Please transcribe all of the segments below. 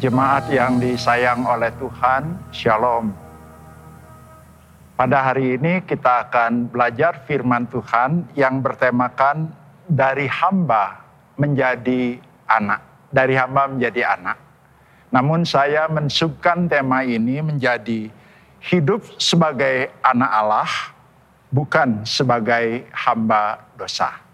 Jemaat yang disayang oleh Tuhan, Shalom. Pada hari ini kita akan belajar firman Tuhan yang bertemakan dari hamba menjadi anak. Dari hamba menjadi anak. Namun saya mensubkan tema ini menjadi hidup sebagai anak Allah, bukan sebagai hamba dosa.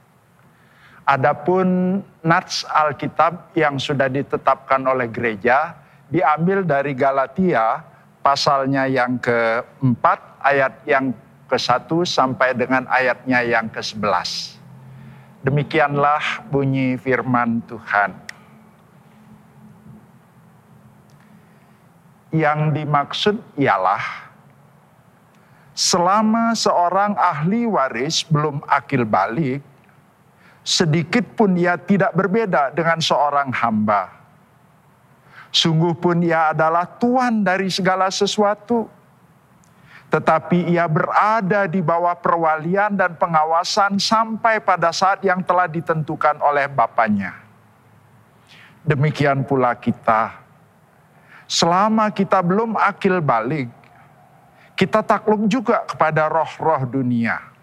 Adapun nats Alkitab yang sudah ditetapkan oleh gereja diambil dari Galatia pasalnya yang keempat ayat yang ke-1 sampai dengan ayatnya yang ke-11. Demikianlah bunyi firman Tuhan. Yang dimaksud ialah selama seorang ahli waris belum akil balik, sedikit pun ia tidak berbeda dengan seorang hamba. Sungguh pun ia adalah Tuhan dari segala sesuatu. Tetapi ia berada di bawah perwalian dan pengawasan sampai pada saat yang telah ditentukan oleh Bapaknya. Demikian pula kita. Selama kita belum akil balik, kita takluk juga kepada roh-roh dunia.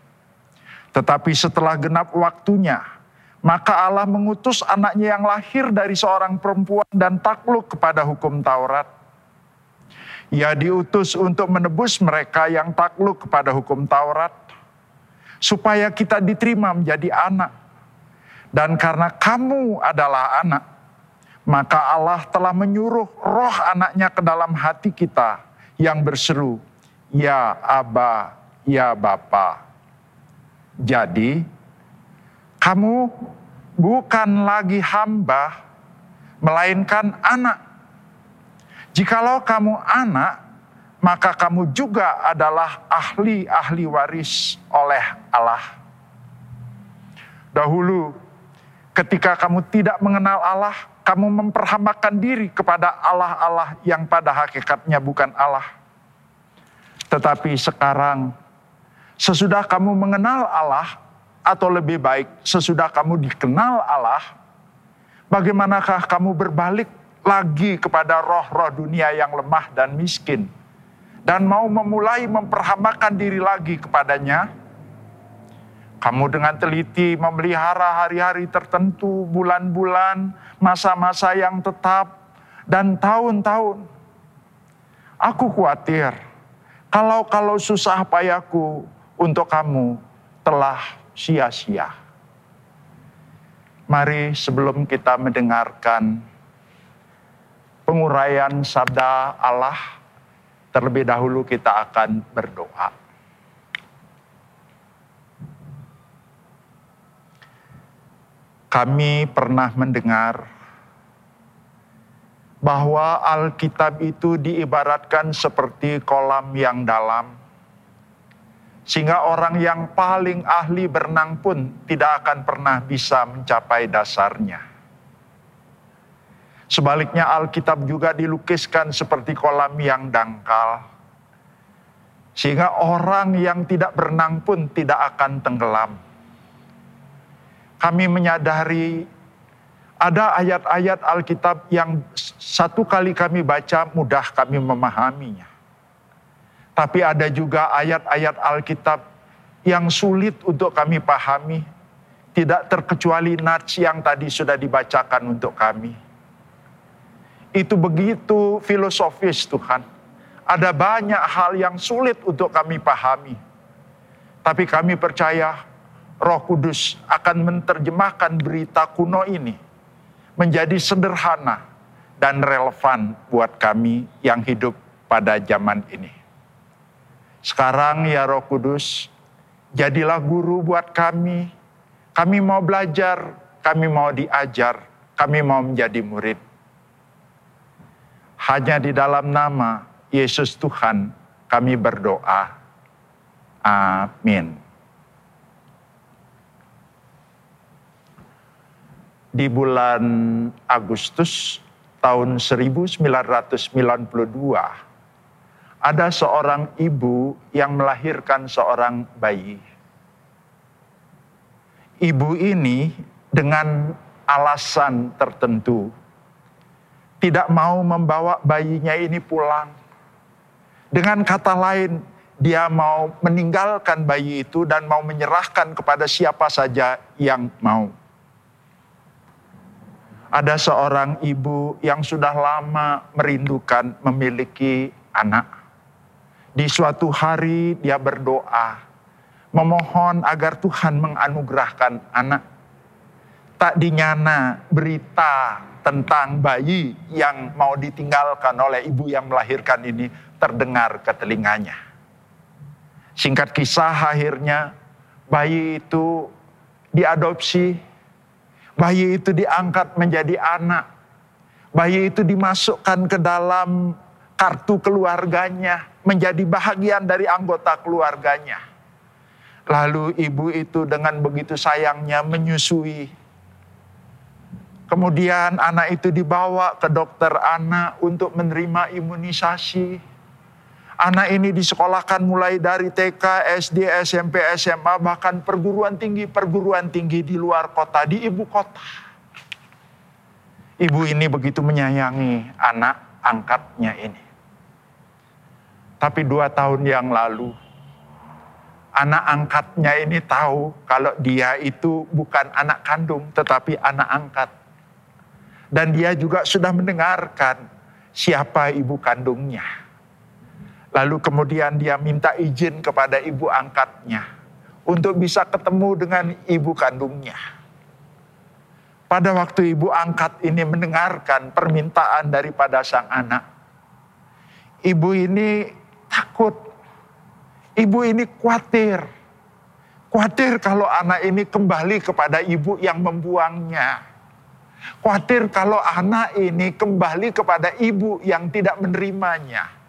Tetapi setelah genap waktunya, maka Allah mengutus anaknya yang lahir dari seorang perempuan dan takluk kepada hukum Taurat. Ia diutus untuk menebus mereka yang takluk kepada hukum Taurat, supaya kita diterima menjadi anak. Dan karena kamu adalah anak, maka Allah telah menyuruh roh anaknya ke dalam hati kita yang berseru, Ya Aba, Ya Bapa. Jadi, kamu bukan lagi hamba, melainkan anak. Jikalau kamu anak, maka kamu juga adalah ahli-ahli waris oleh Allah. Dahulu, ketika kamu tidak mengenal Allah, kamu memperhambakan diri kepada Allah-Allah yang pada hakikatnya bukan Allah. Tetapi sekarang, sesudah kamu mengenal Allah, atau lebih baik sesudah kamu dikenal Allah, bagaimanakah kamu berbalik lagi kepada roh-roh dunia yang lemah dan miskin dan mau memulai memperhamakan diri lagi kepadanya? Kamu dengan teliti memelihara hari-hari tertentu, bulan-bulan, masa-masa yang tetap, dan tahun-tahun. Aku khawatir kalau-kalau susah payahku untuk kamu telah sia-sia. Mari sebelum kita mendengarkan penguraian sabda Allah, terlebih dahulu kita akan berdoa. Kami pernah mendengar bahwa Alkitab itu diibaratkan seperti kolam yang dalam sehingga orang yang paling ahli berenang pun tidak akan pernah bisa mencapai dasarnya. Sebaliknya Alkitab juga dilukiskan seperti kolam yang dangkal. Sehingga orang yang tidak berenang pun tidak akan tenggelam. Kami menyadari ada ayat-ayat Alkitab yang satu kali kami baca mudah kami memahaminya. Tapi ada juga ayat-ayat Alkitab yang sulit untuk kami pahami. Tidak terkecuali nats yang tadi sudah dibacakan untuk kami. Itu begitu filosofis Tuhan. Ada banyak hal yang sulit untuk kami pahami. Tapi kami percaya Roh Kudus akan menerjemahkan berita kuno ini menjadi sederhana dan relevan buat kami yang hidup pada zaman ini. Sekarang ya Roh Kudus, jadilah guru buat kami. Kami mau belajar, kami mau diajar, kami mau menjadi murid. Hanya di dalam nama Yesus Tuhan kami berdoa. Amin. Di bulan Agustus tahun 1992, ada seorang ibu yang melahirkan seorang bayi. Ibu ini dengan alasan tertentu tidak mau membawa bayinya ini pulang. Dengan kata lain, dia mau meninggalkan bayi itu dan mau menyerahkan kepada siapa saja yang mau. Ada seorang ibu yang sudah lama merindukan memiliki anak. Di suatu hari dia berdoa, memohon agar Tuhan menganugerahkan anak. Tak dinyana berita tentang bayi yang mau ditinggalkan oleh ibu yang melahirkan ini terdengar ke telinganya. Singkat kisah akhirnya bayi itu diadopsi, bayi itu diangkat menjadi anak, bayi itu dimasukkan ke dalam kartu keluarganya, menjadi bahagian dari anggota keluarganya. Lalu ibu itu dengan begitu sayangnya menyusui. Kemudian anak itu dibawa ke dokter anak untuk menerima imunisasi Anak ini disekolahkan mulai dari TK, SD, SMP, SMA, bahkan perguruan tinggi, perguruan tinggi di luar kota, di ibu kota. Ibu ini begitu menyayangi anak angkatnya ini. Tapi dua tahun yang lalu, anak angkatnya ini tahu kalau dia itu bukan anak kandung, tetapi anak angkat. Dan dia juga sudah mendengarkan siapa ibu kandungnya Lalu kemudian dia minta izin kepada ibu angkatnya untuk bisa ketemu dengan ibu kandungnya. Pada waktu ibu angkat ini mendengarkan permintaan daripada sang anak, ibu ini takut, ibu ini khawatir. Khawatir kalau anak ini kembali kepada ibu yang membuangnya. Khawatir kalau anak ini kembali kepada ibu yang tidak menerimanya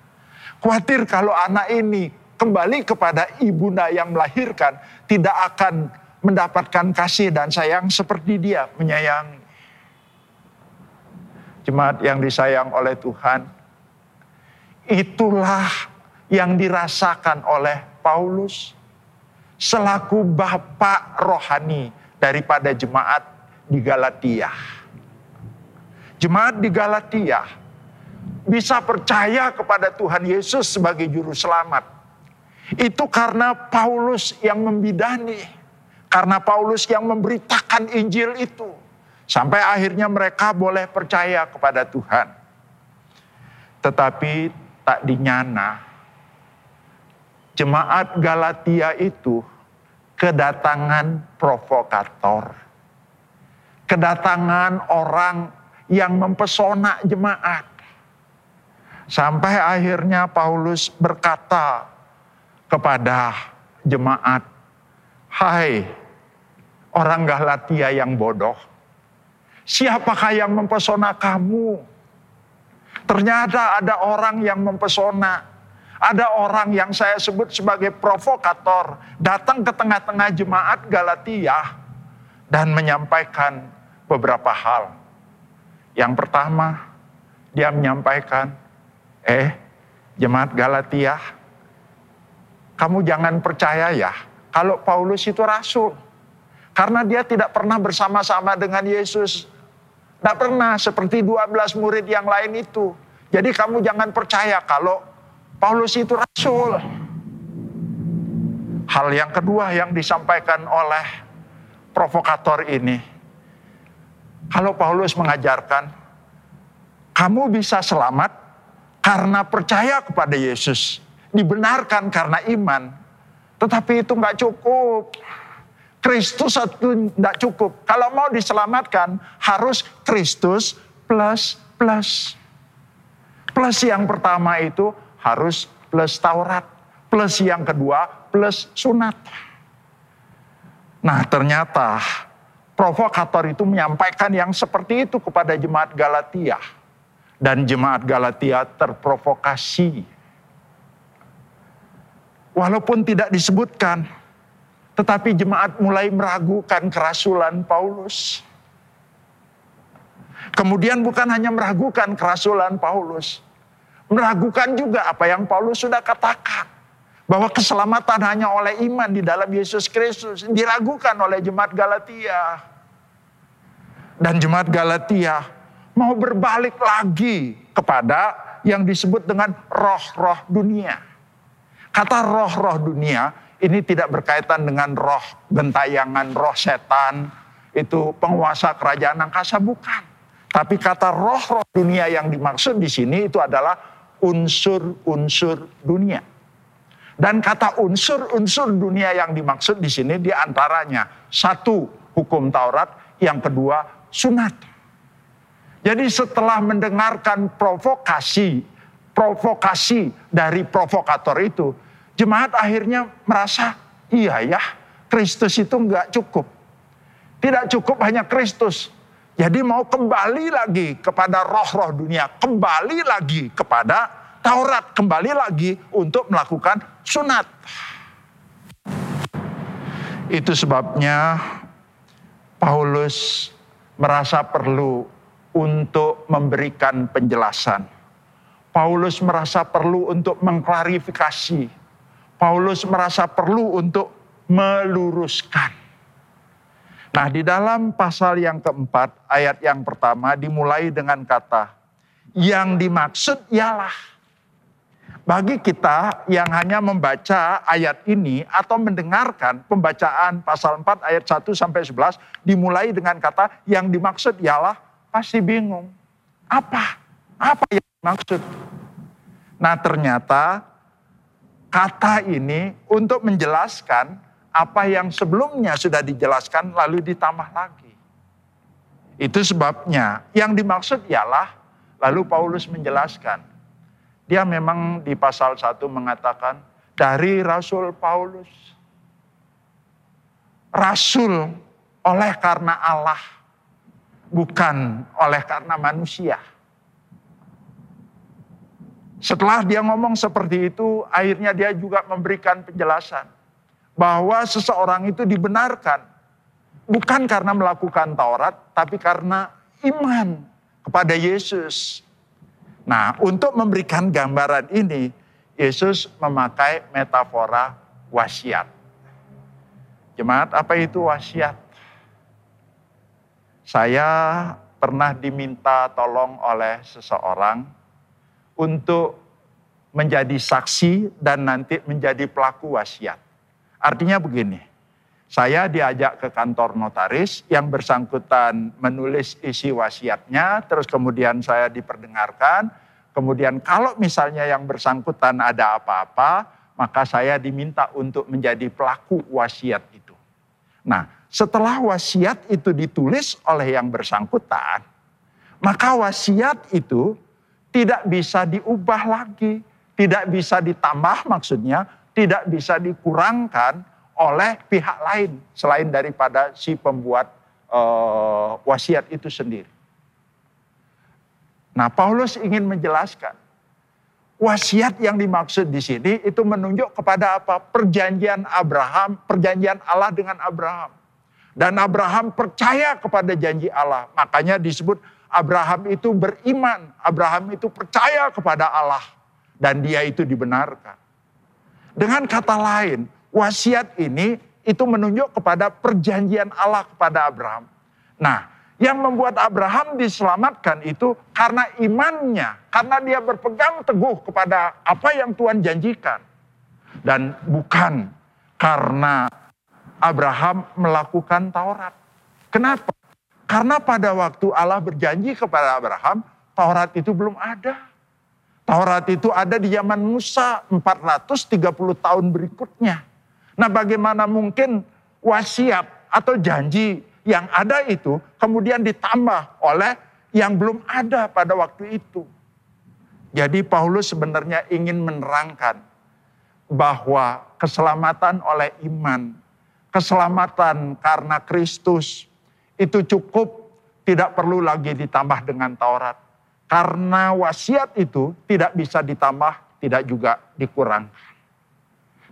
Khawatir kalau anak ini kembali kepada ibunda yang melahirkan, tidak akan mendapatkan kasih dan sayang seperti dia menyayangi. Jemaat yang disayang oleh Tuhan, itulah yang dirasakan oleh Paulus selaku bapak rohani daripada jemaat di Galatia. Jemaat di Galatia bisa percaya kepada Tuhan Yesus sebagai juru selamat. Itu karena Paulus yang membidani, karena Paulus yang memberitakan Injil itu. Sampai akhirnya mereka boleh percaya kepada Tuhan. Tetapi tak dinyana, jemaat Galatia itu kedatangan provokator. Kedatangan orang yang mempesona jemaat Sampai akhirnya Paulus berkata kepada jemaat, "Hai orang Galatia yang bodoh, siapakah yang mempesona kamu?" Ternyata ada orang yang mempesona. Ada orang yang saya sebut sebagai provokator datang ke tengah-tengah jemaat Galatia dan menyampaikan beberapa hal. Yang pertama, dia menyampaikan, Eh, jemaat Galatia, kamu jangan percaya ya kalau Paulus itu rasul. Karena dia tidak pernah bersama-sama dengan Yesus. Tidak pernah seperti 12 murid yang lain itu. Jadi kamu jangan percaya kalau Paulus itu rasul. Hal yang kedua yang disampaikan oleh provokator ini. Kalau Paulus mengajarkan, kamu bisa selamat karena percaya kepada Yesus, dibenarkan karena iman. Tetapi itu nggak cukup. Kristus itu nggak cukup. Kalau mau diselamatkan harus Kristus plus plus. Plus yang pertama itu harus plus Taurat. Plus yang kedua plus sunat. Nah ternyata provokator itu menyampaikan yang seperti itu kepada jemaat Galatia dan jemaat Galatia terprovokasi. Walaupun tidak disebutkan, tetapi jemaat mulai meragukan kerasulan Paulus. Kemudian bukan hanya meragukan kerasulan Paulus, meragukan juga apa yang Paulus sudah katakan. Bahwa keselamatan hanya oleh iman di dalam Yesus Kristus. Diragukan oleh jemaat Galatia. Dan jemaat Galatia mau berbalik lagi kepada yang disebut dengan roh-roh dunia. Kata roh-roh dunia ini tidak berkaitan dengan roh gentayangan, roh setan, itu penguasa kerajaan angkasa bukan. Tapi kata roh-roh dunia yang dimaksud di sini itu adalah unsur-unsur dunia. Dan kata unsur-unsur dunia yang dimaksud di sini di antaranya satu hukum Taurat, yang kedua sunat. Jadi setelah mendengarkan provokasi, provokasi dari provokator itu, jemaat akhirnya merasa, iya ya, Kristus itu enggak cukup. Tidak cukup hanya Kristus. Jadi mau kembali lagi kepada roh-roh dunia, kembali lagi kepada Taurat, kembali lagi untuk melakukan sunat. Itu sebabnya Paulus merasa perlu untuk memberikan penjelasan. Paulus merasa perlu untuk mengklarifikasi. Paulus merasa perlu untuk meluruskan. Nah, di dalam pasal yang keempat, ayat yang pertama dimulai dengan kata, yang dimaksud ialah. Bagi kita yang hanya membaca ayat ini atau mendengarkan pembacaan pasal 4 ayat 1 sampai 11 dimulai dengan kata yang dimaksud ialah pasti bingung. Apa? Apa yang dimaksud? Nah ternyata kata ini untuk menjelaskan apa yang sebelumnya sudah dijelaskan lalu ditambah lagi. Itu sebabnya yang dimaksud ialah lalu Paulus menjelaskan. Dia memang di pasal 1 mengatakan dari Rasul Paulus. Rasul oleh karena Allah bukan oleh karena manusia. Setelah dia ngomong seperti itu, akhirnya dia juga memberikan penjelasan bahwa seseorang itu dibenarkan bukan karena melakukan Taurat, tapi karena iman kepada Yesus. Nah, untuk memberikan gambaran ini, Yesus memakai metafora wasiat. Jemaat, apa itu wasiat? Saya pernah diminta tolong oleh seseorang untuk menjadi saksi dan nanti menjadi pelaku wasiat. Artinya begini, saya diajak ke kantor notaris yang bersangkutan menulis isi wasiatnya, terus kemudian saya diperdengarkan, kemudian kalau misalnya yang bersangkutan ada apa-apa, maka saya diminta untuk menjadi pelaku wasiat itu. Nah, setelah wasiat itu ditulis oleh yang bersangkutan, maka wasiat itu tidak bisa diubah lagi, tidak bisa ditambah maksudnya, tidak bisa dikurangkan oleh pihak lain selain daripada si pembuat uh, wasiat itu sendiri. Nah, Paulus ingin menjelaskan wasiat yang dimaksud di sini itu menunjuk kepada apa? Perjanjian Abraham, perjanjian Allah dengan Abraham. Dan Abraham percaya kepada janji Allah. Makanya disebut Abraham itu beriman. Abraham itu percaya kepada Allah. Dan dia itu dibenarkan. Dengan kata lain, wasiat ini itu menunjuk kepada perjanjian Allah kepada Abraham. Nah, yang membuat Abraham diselamatkan itu karena imannya, karena dia berpegang teguh kepada apa yang Tuhan janjikan, dan bukan karena Abraham melakukan Taurat. Kenapa? Karena pada waktu Allah berjanji kepada Abraham, Taurat itu belum ada. Taurat itu ada di zaman Musa 430 tahun berikutnya. Nah bagaimana mungkin wasiat atau janji yang ada itu kemudian ditambah oleh yang belum ada pada waktu itu. Jadi Paulus sebenarnya ingin menerangkan bahwa keselamatan oleh iman keselamatan karena Kristus itu cukup tidak perlu lagi ditambah dengan Taurat. Karena wasiat itu tidak bisa ditambah, tidak juga dikurangkan.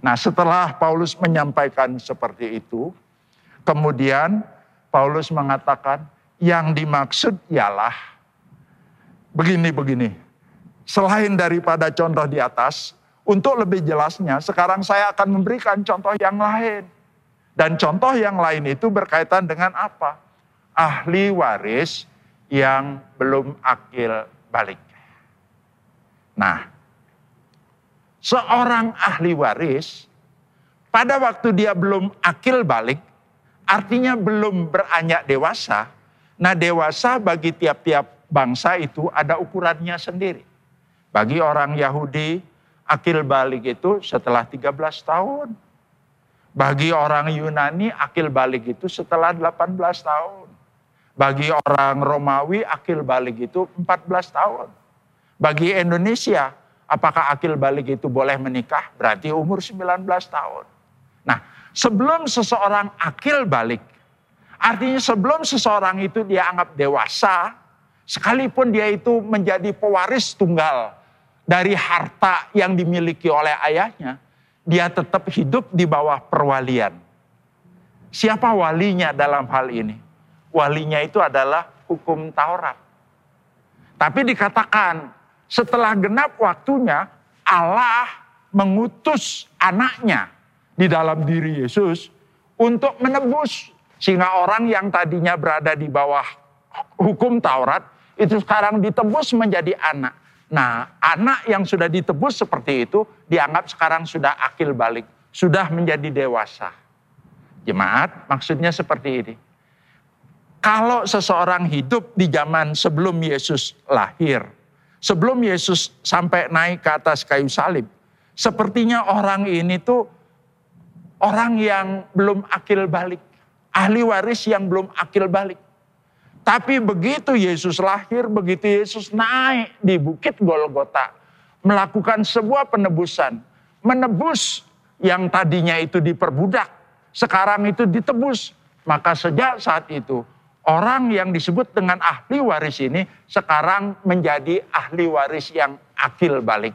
Nah setelah Paulus menyampaikan seperti itu, kemudian Paulus mengatakan yang dimaksud ialah begini-begini. Selain daripada contoh di atas, untuk lebih jelasnya sekarang saya akan memberikan contoh yang lain. Dan contoh yang lain itu berkaitan dengan apa? Ahli waris yang belum akil balik. Nah, seorang ahli waris pada waktu dia belum akil balik, artinya belum beranjak dewasa. Nah, dewasa bagi tiap-tiap bangsa itu ada ukurannya sendiri. Bagi orang Yahudi, akil balik itu setelah 13 tahun. Bagi orang Yunani, akil balik itu setelah 18 tahun. Bagi orang Romawi, akil balik itu 14 tahun. Bagi Indonesia, apakah akil balik itu boleh menikah? Berarti umur 19 tahun. Nah, sebelum seseorang akil balik, artinya sebelum seseorang itu dia anggap dewasa, sekalipun dia itu menjadi pewaris tunggal dari harta yang dimiliki oleh ayahnya, dia tetap hidup di bawah perwalian. Siapa walinya dalam hal ini? Walinya itu adalah hukum Taurat. Tapi dikatakan setelah genap waktunya Allah mengutus anaknya di dalam diri Yesus untuk menebus sehingga orang yang tadinya berada di bawah hukum Taurat itu sekarang ditebus menjadi anak. Nah, anak yang sudah ditebus seperti itu dianggap sekarang sudah akil balik, sudah menjadi dewasa. Jemaat, maksudnya seperti ini. Kalau seseorang hidup di zaman sebelum Yesus lahir, sebelum Yesus sampai naik ke atas kayu salib, sepertinya orang ini tuh orang yang belum akil balik, ahli waris yang belum akil balik. Tapi begitu Yesus lahir, begitu Yesus naik di bukit Golgota, melakukan sebuah penebusan, menebus yang tadinya itu diperbudak, sekarang itu ditebus. Maka sejak saat itu, orang yang disebut dengan ahli waris ini sekarang menjadi ahli waris yang akil balik.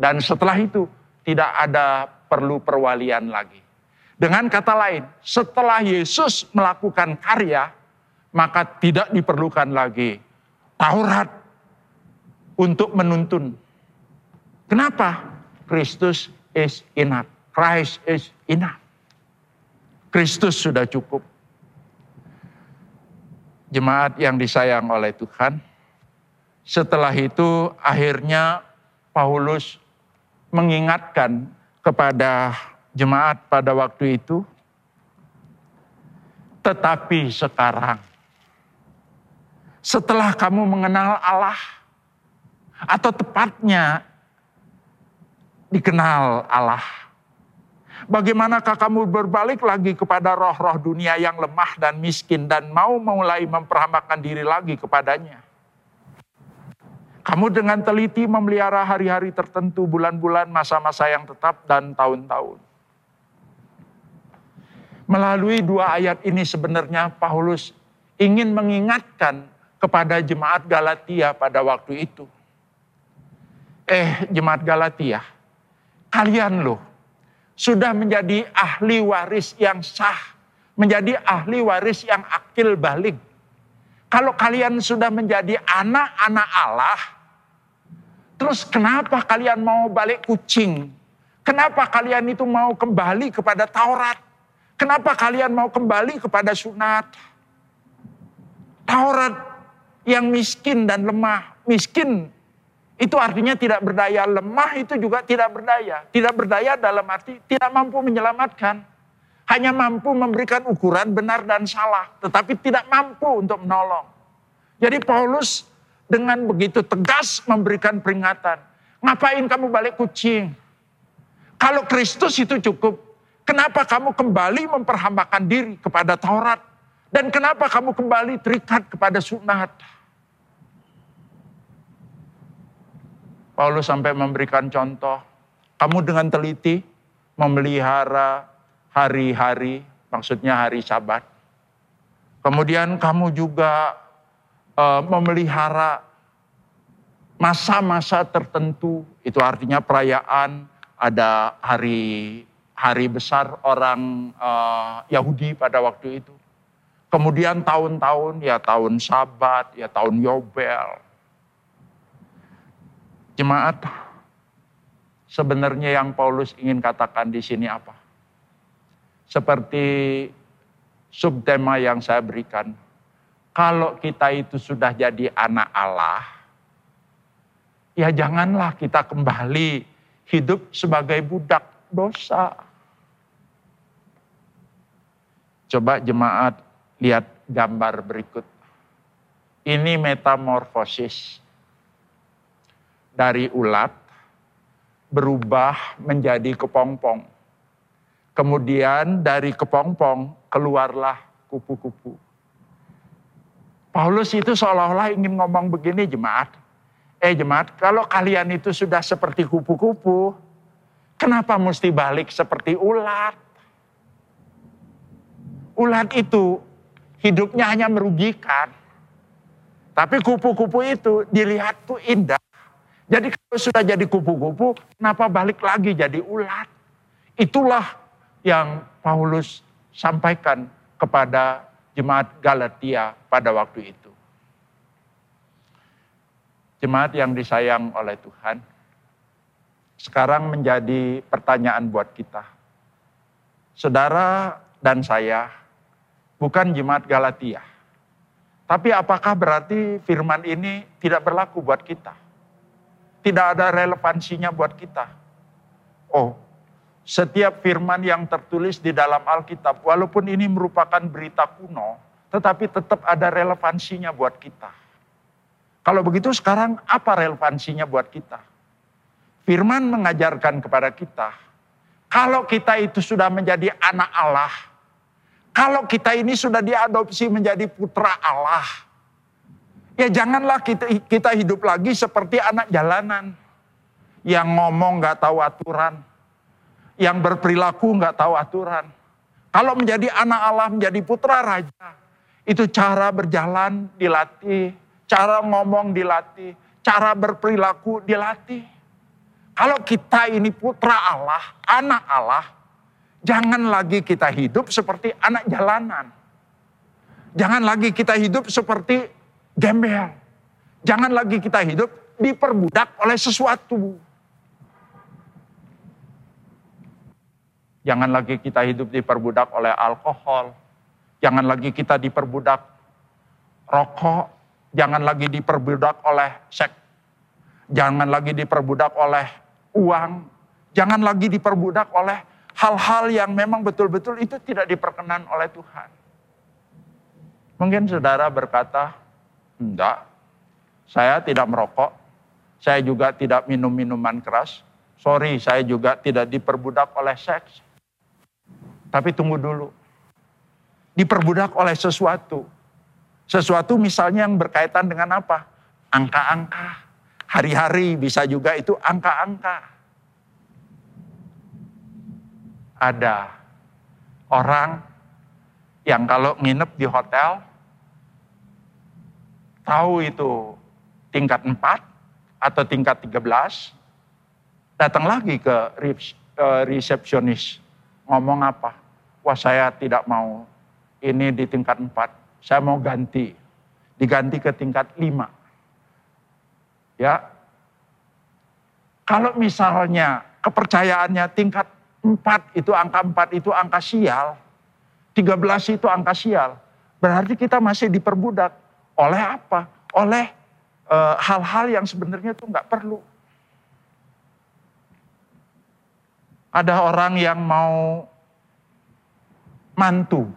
Dan setelah itu tidak ada perlu perwalian lagi. Dengan kata lain, setelah Yesus melakukan karya, maka tidak diperlukan lagi Taurat untuk menuntun. Kenapa? Kristus is enough. Christ is enough. Kristus sudah cukup. Jemaat yang disayang oleh Tuhan. Setelah itu akhirnya Paulus mengingatkan kepada jemaat pada waktu itu. Tetapi sekarang setelah kamu mengenal Allah, atau tepatnya dikenal Allah. Bagaimanakah kamu berbalik lagi kepada roh-roh dunia yang lemah dan miskin dan mau mulai memperhamakan diri lagi kepadanya? Kamu dengan teliti memelihara hari-hari tertentu, bulan-bulan, masa-masa yang tetap, dan tahun-tahun. Melalui dua ayat ini sebenarnya Paulus ingin mengingatkan kepada jemaat Galatia pada waktu itu. Eh, jemaat Galatia, kalian loh sudah menjadi ahli waris yang sah, menjadi ahli waris yang akil balik. Kalau kalian sudah menjadi anak-anak Allah, terus kenapa kalian mau balik kucing? Kenapa kalian itu mau kembali kepada Taurat? Kenapa kalian mau kembali kepada sunat? Taurat yang miskin dan lemah. Miskin itu artinya tidak berdaya, lemah itu juga tidak berdaya. Tidak berdaya dalam arti tidak mampu menyelamatkan. Hanya mampu memberikan ukuran benar dan salah, tetapi tidak mampu untuk menolong. Jadi Paulus dengan begitu tegas memberikan peringatan. Ngapain kamu balik kucing? Kalau Kristus itu cukup, kenapa kamu kembali memperhambakan diri kepada Taurat? Dan kenapa kamu kembali terikat kepada sunat? Paulus sampai memberikan contoh, kamu dengan teliti memelihara hari-hari, maksudnya hari sabat. Kemudian kamu juga uh, memelihara masa-masa tertentu, itu artinya perayaan, ada hari hari besar orang uh, Yahudi pada waktu itu. Kemudian tahun-tahun, ya tahun sabat, ya tahun yobel. Jemaat, sebenarnya yang Paulus ingin katakan di sini apa? Seperti subtema yang saya berikan, kalau kita itu sudah jadi anak Allah, ya janganlah kita kembali hidup sebagai budak dosa. Coba jemaat lihat gambar berikut. Ini metamorfosis dari ulat berubah menjadi kepompong. Kemudian dari kepompong keluarlah kupu-kupu. Paulus itu seolah-olah ingin ngomong begini jemaat. Eh jemaat, kalau kalian itu sudah seperti kupu-kupu, kenapa mesti balik seperti ulat? Ulat itu hidupnya hanya merugikan. Tapi kupu-kupu itu dilihat tuh indah. Jadi kalau sudah jadi kupu-kupu, kenapa balik lagi jadi ulat? Itulah yang Paulus sampaikan kepada jemaat Galatia pada waktu itu. Jemaat yang disayang oleh Tuhan, sekarang menjadi pertanyaan buat kita. Saudara dan saya bukan jemaat Galatia. Tapi apakah berarti firman ini tidak berlaku buat kita? Tidak ada relevansinya buat kita. Oh, setiap firman yang tertulis di dalam Alkitab, walaupun ini merupakan berita kuno, tetapi tetap ada relevansinya buat kita. Kalau begitu sekarang apa relevansinya buat kita? Firman mengajarkan kepada kita, kalau kita itu sudah menjadi anak Allah, kalau kita ini sudah diadopsi menjadi putra Allah, Ya janganlah kita, kita hidup lagi seperti anak jalanan. Yang ngomong gak tahu aturan. Yang berperilaku gak tahu aturan. Kalau menjadi anak Allah, menjadi putra raja. Itu cara berjalan dilatih. Cara ngomong dilatih. Cara berperilaku dilatih. Kalau kita ini putra Allah, anak Allah, jangan lagi kita hidup seperti anak jalanan. Jangan lagi kita hidup seperti gembel. Jangan lagi kita hidup diperbudak oleh sesuatu. Jangan lagi kita hidup diperbudak oleh alkohol. Jangan lagi kita diperbudak rokok. Jangan lagi diperbudak oleh seks. Jangan lagi diperbudak oleh uang. Jangan lagi diperbudak oleh hal-hal yang memang betul-betul itu tidak diperkenan oleh Tuhan. Mungkin saudara berkata, Enggak. Saya tidak merokok. Saya juga tidak minum minuman keras. Sorry, saya juga tidak diperbudak oleh seks. Tapi tunggu dulu. Diperbudak oleh sesuatu. Sesuatu misalnya yang berkaitan dengan apa? Angka-angka. Hari-hari bisa juga itu angka-angka. Ada orang yang kalau nginep di hotel tahu itu tingkat 4 atau tingkat 13, datang lagi ke resepsionis. Ngomong apa? Wah saya tidak mau ini di tingkat 4, saya mau ganti. Diganti ke tingkat 5. Ya, kalau misalnya kepercayaannya tingkat 4 itu angka 4 itu angka sial, 13 itu angka sial, berarti kita masih diperbudak oleh apa? Oleh eh, hal-hal uh, yang sebenarnya itu nggak perlu. Ada orang yang mau mantu.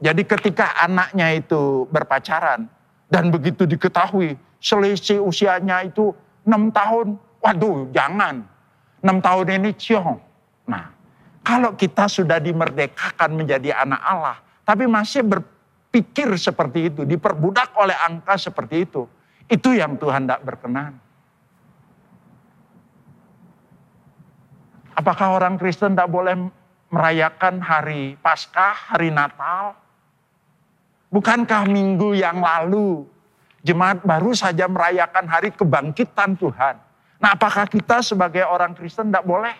Jadi ketika anaknya itu berpacaran dan begitu diketahui selisih usianya itu enam tahun, waduh jangan. enam tahun ini ciong. Nah, kalau kita sudah dimerdekakan menjadi anak Allah, tapi masih ber, pikir seperti itu, diperbudak oleh angka seperti itu. Itu yang Tuhan tidak berkenan. Apakah orang Kristen tidak boleh merayakan hari Paskah, hari Natal? Bukankah minggu yang lalu jemaat baru saja merayakan hari kebangkitan Tuhan? Nah apakah kita sebagai orang Kristen tidak boleh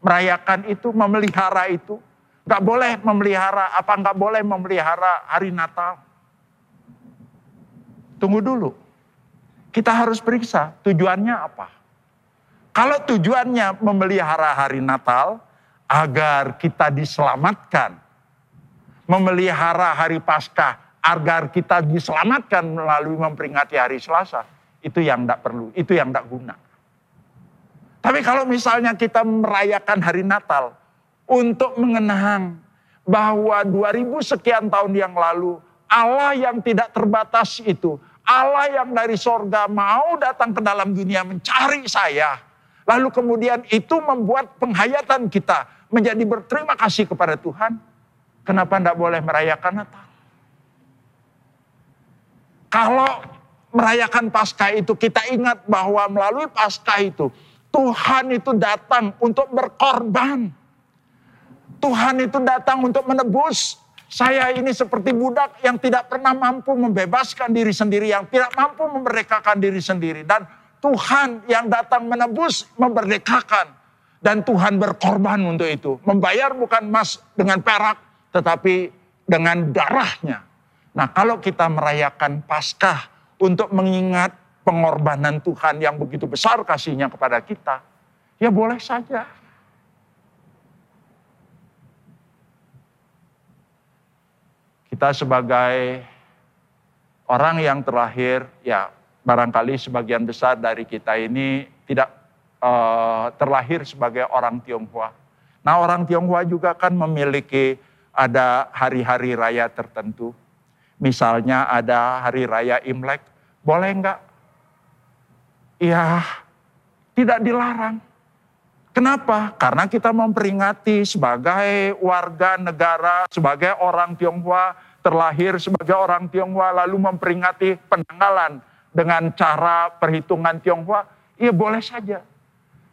merayakan itu, memelihara itu? Gak boleh memelihara, apa nggak boleh memelihara hari Natal? Tunggu dulu. Kita harus periksa tujuannya apa. Kalau tujuannya memelihara hari Natal agar kita diselamatkan, memelihara hari Paskah agar kita diselamatkan melalui memperingati hari Selasa, itu yang tidak perlu, itu yang tidak guna. Tapi kalau misalnya kita merayakan hari Natal untuk mengenang bahwa 2000 sekian tahun yang lalu Allah yang tidak terbatas itu, Allah yang dari sorga mau datang ke dalam dunia mencari saya. Lalu kemudian itu membuat penghayatan kita menjadi berterima kasih kepada Tuhan. Kenapa tidak boleh merayakan Natal? Kalau merayakan Paskah itu kita ingat bahwa melalui Paskah itu Tuhan itu datang untuk berkorban. Tuhan itu datang untuk menebus. Saya ini seperti budak yang tidak pernah mampu membebaskan diri sendiri, yang tidak mampu memerdekakan diri sendiri. Dan Tuhan yang datang menebus, memerdekakan. Dan Tuhan berkorban untuk itu. Membayar bukan emas dengan perak, tetapi dengan darahnya. Nah kalau kita merayakan Paskah untuk mengingat pengorbanan Tuhan yang begitu besar kasihnya kepada kita, ya boleh saja. Kita sebagai orang yang terlahir, ya barangkali sebagian besar dari kita ini tidak uh, terlahir sebagai orang Tionghoa. Nah orang Tionghoa juga kan memiliki ada hari-hari raya tertentu. Misalnya ada hari raya Imlek, boleh enggak ya tidak dilarang. Kenapa? Karena kita memperingati sebagai warga negara, sebagai orang Tionghoa, terlahir sebagai orang Tionghoa, lalu memperingati penanggalan dengan cara perhitungan Tionghoa, ya boleh saja.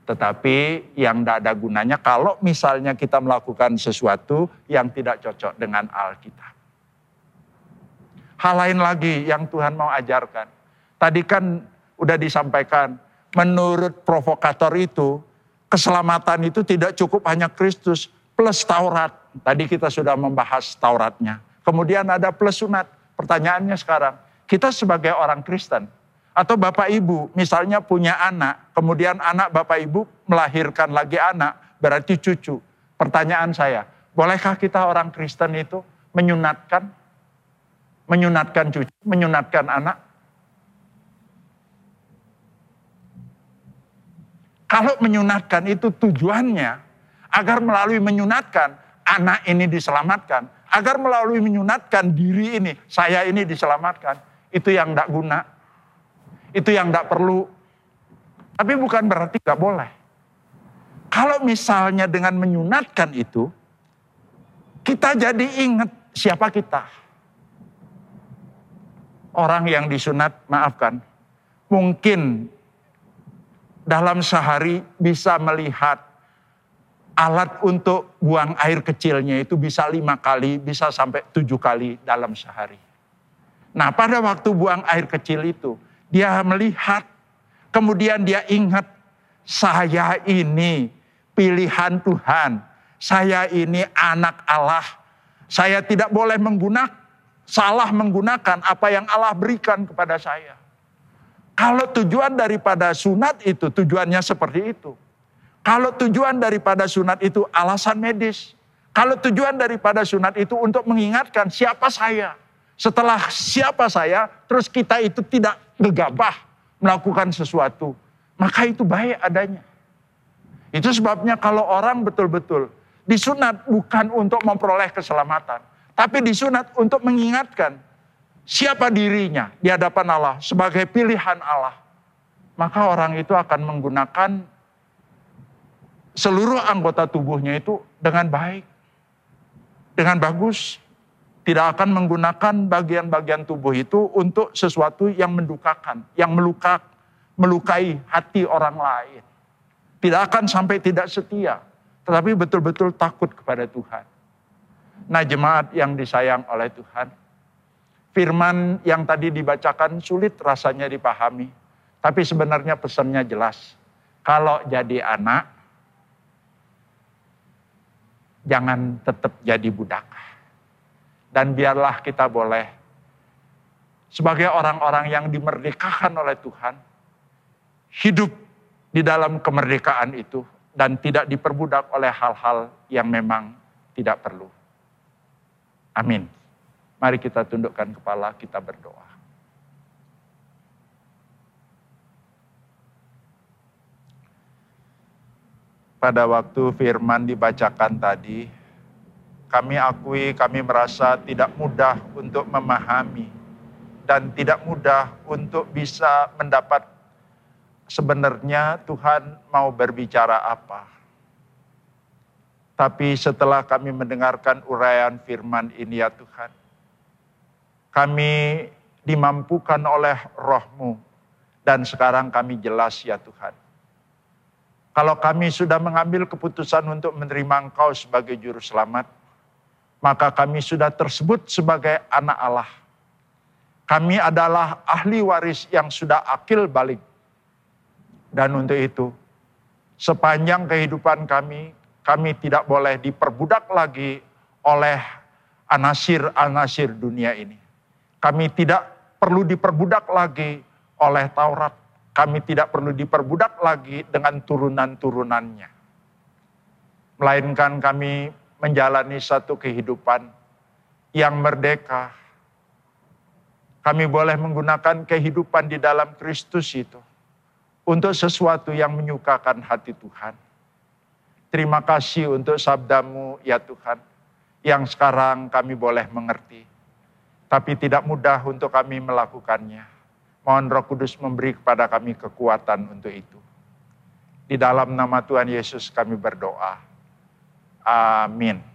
Tetapi yang tidak ada gunanya kalau misalnya kita melakukan sesuatu yang tidak cocok dengan Alkitab. Hal lain lagi yang Tuhan mau ajarkan. Tadi kan udah disampaikan. Menurut provokator itu, keselamatan itu tidak cukup hanya Kristus plus Taurat. Tadi kita sudah membahas Tauratnya. Kemudian ada plus sunat. Pertanyaannya sekarang, kita sebagai orang Kristen atau Bapak Ibu misalnya punya anak, kemudian anak Bapak Ibu melahirkan lagi anak, berarti cucu. Pertanyaan saya, bolehkah kita orang Kristen itu menyunatkan menyunatkan cucu, menyunatkan anak? Kalau menyunatkan itu tujuannya agar melalui menyunatkan anak ini diselamatkan, agar melalui menyunatkan diri ini, saya ini diselamatkan. Itu yang tidak guna. Itu yang tidak perlu. Tapi bukan berarti gak boleh. Kalau misalnya dengan menyunatkan itu, kita jadi ingat siapa kita. Orang yang disunat, maafkan, mungkin dalam sehari bisa melihat alat untuk buang air kecilnya itu bisa lima kali, bisa sampai tujuh kali dalam sehari. Nah pada waktu buang air kecil itu, dia melihat, kemudian dia ingat, saya ini pilihan Tuhan, saya ini anak Allah, saya tidak boleh menggunakan, salah menggunakan apa yang Allah berikan kepada saya. Kalau tujuan daripada sunat itu tujuannya seperti itu. Kalau tujuan daripada sunat itu alasan medis. Kalau tujuan daripada sunat itu untuk mengingatkan siapa saya. Setelah siapa saya, terus kita itu tidak gegabah melakukan sesuatu. Maka itu baik adanya. Itu sebabnya kalau orang betul-betul disunat bukan untuk memperoleh keselamatan. Tapi disunat untuk mengingatkan siapa dirinya di hadapan Allah sebagai pilihan Allah, maka orang itu akan menggunakan seluruh anggota tubuhnya itu dengan baik, dengan bagus. Tidak akan menggunakan bagian-bagian tubuh itu untuk sesuatu yang mendukakan, yang melukak, melukai hati orang lain. Tidak akan sampai tidak setia, tetapi betul-betul takut kepada Tuhan. Nah jemaat yang disayang oleh Tuhan, firman yang tadi dibacakan sulit rasanya dipahami. Tapi sebenarnya pesannya jelas. Kalau jadi anak, jangan tetap jadi budak. Dan biarlah kita boleh sebagai orang-orang yang dimerdekakan oleh Tuhan, hidup di dalam kemerdekaan itu dan tidak diperbudak oleh hal-hal yang memang tidak perlu. Amin. Mari kita tundukkan kepala, kita berdoa. Pada waktu firman dibacakan tadi, kami akui kami merasa tidak mudah untuk memahami dan tidak mudah untuk bisa mendapat sebenarnya Tuhan mau berbicara apa. Tapi setelah kami mendengarkan uraian firman ini ya Tuhan, kami dimampukan oleh rohmu dan sekarang kami jelas ya Tuhan. Kalau kami sudah mengambil keputusan untuk menerima Engkau sebagai juru selamat, maka kami sudah tersebut sebagai anak Allah. Kami adalah ahli waris yang sudah akil balik. Dan untuk itu, sepanjang kehidupan kami, kami tidak boleh diperbudak lagi oleh anasir-anasir dunia ini. Kami tidak perlu diperbudak lagi oleh Taurat. Kami tidak perlu diperbudak lagi dengan turunan-turunannya. Melainkan kami menjalani satu kehidupan yang merdeka. Kami boleh menggunakan kehidupan di dalam Kristus itu untuk sesuatu yang menyukakan hati Tuhan. Terima kasih untuk sabdamu ya Tuhan, yang sekarang kami boleh mengerti. Tapi tidak mudah untuk kami melakukannya. Mohon roh kudus memberi kepada kami kekuatan untuk itu. Di dalam nama Tuhan Yesus kami berdoa. Amin.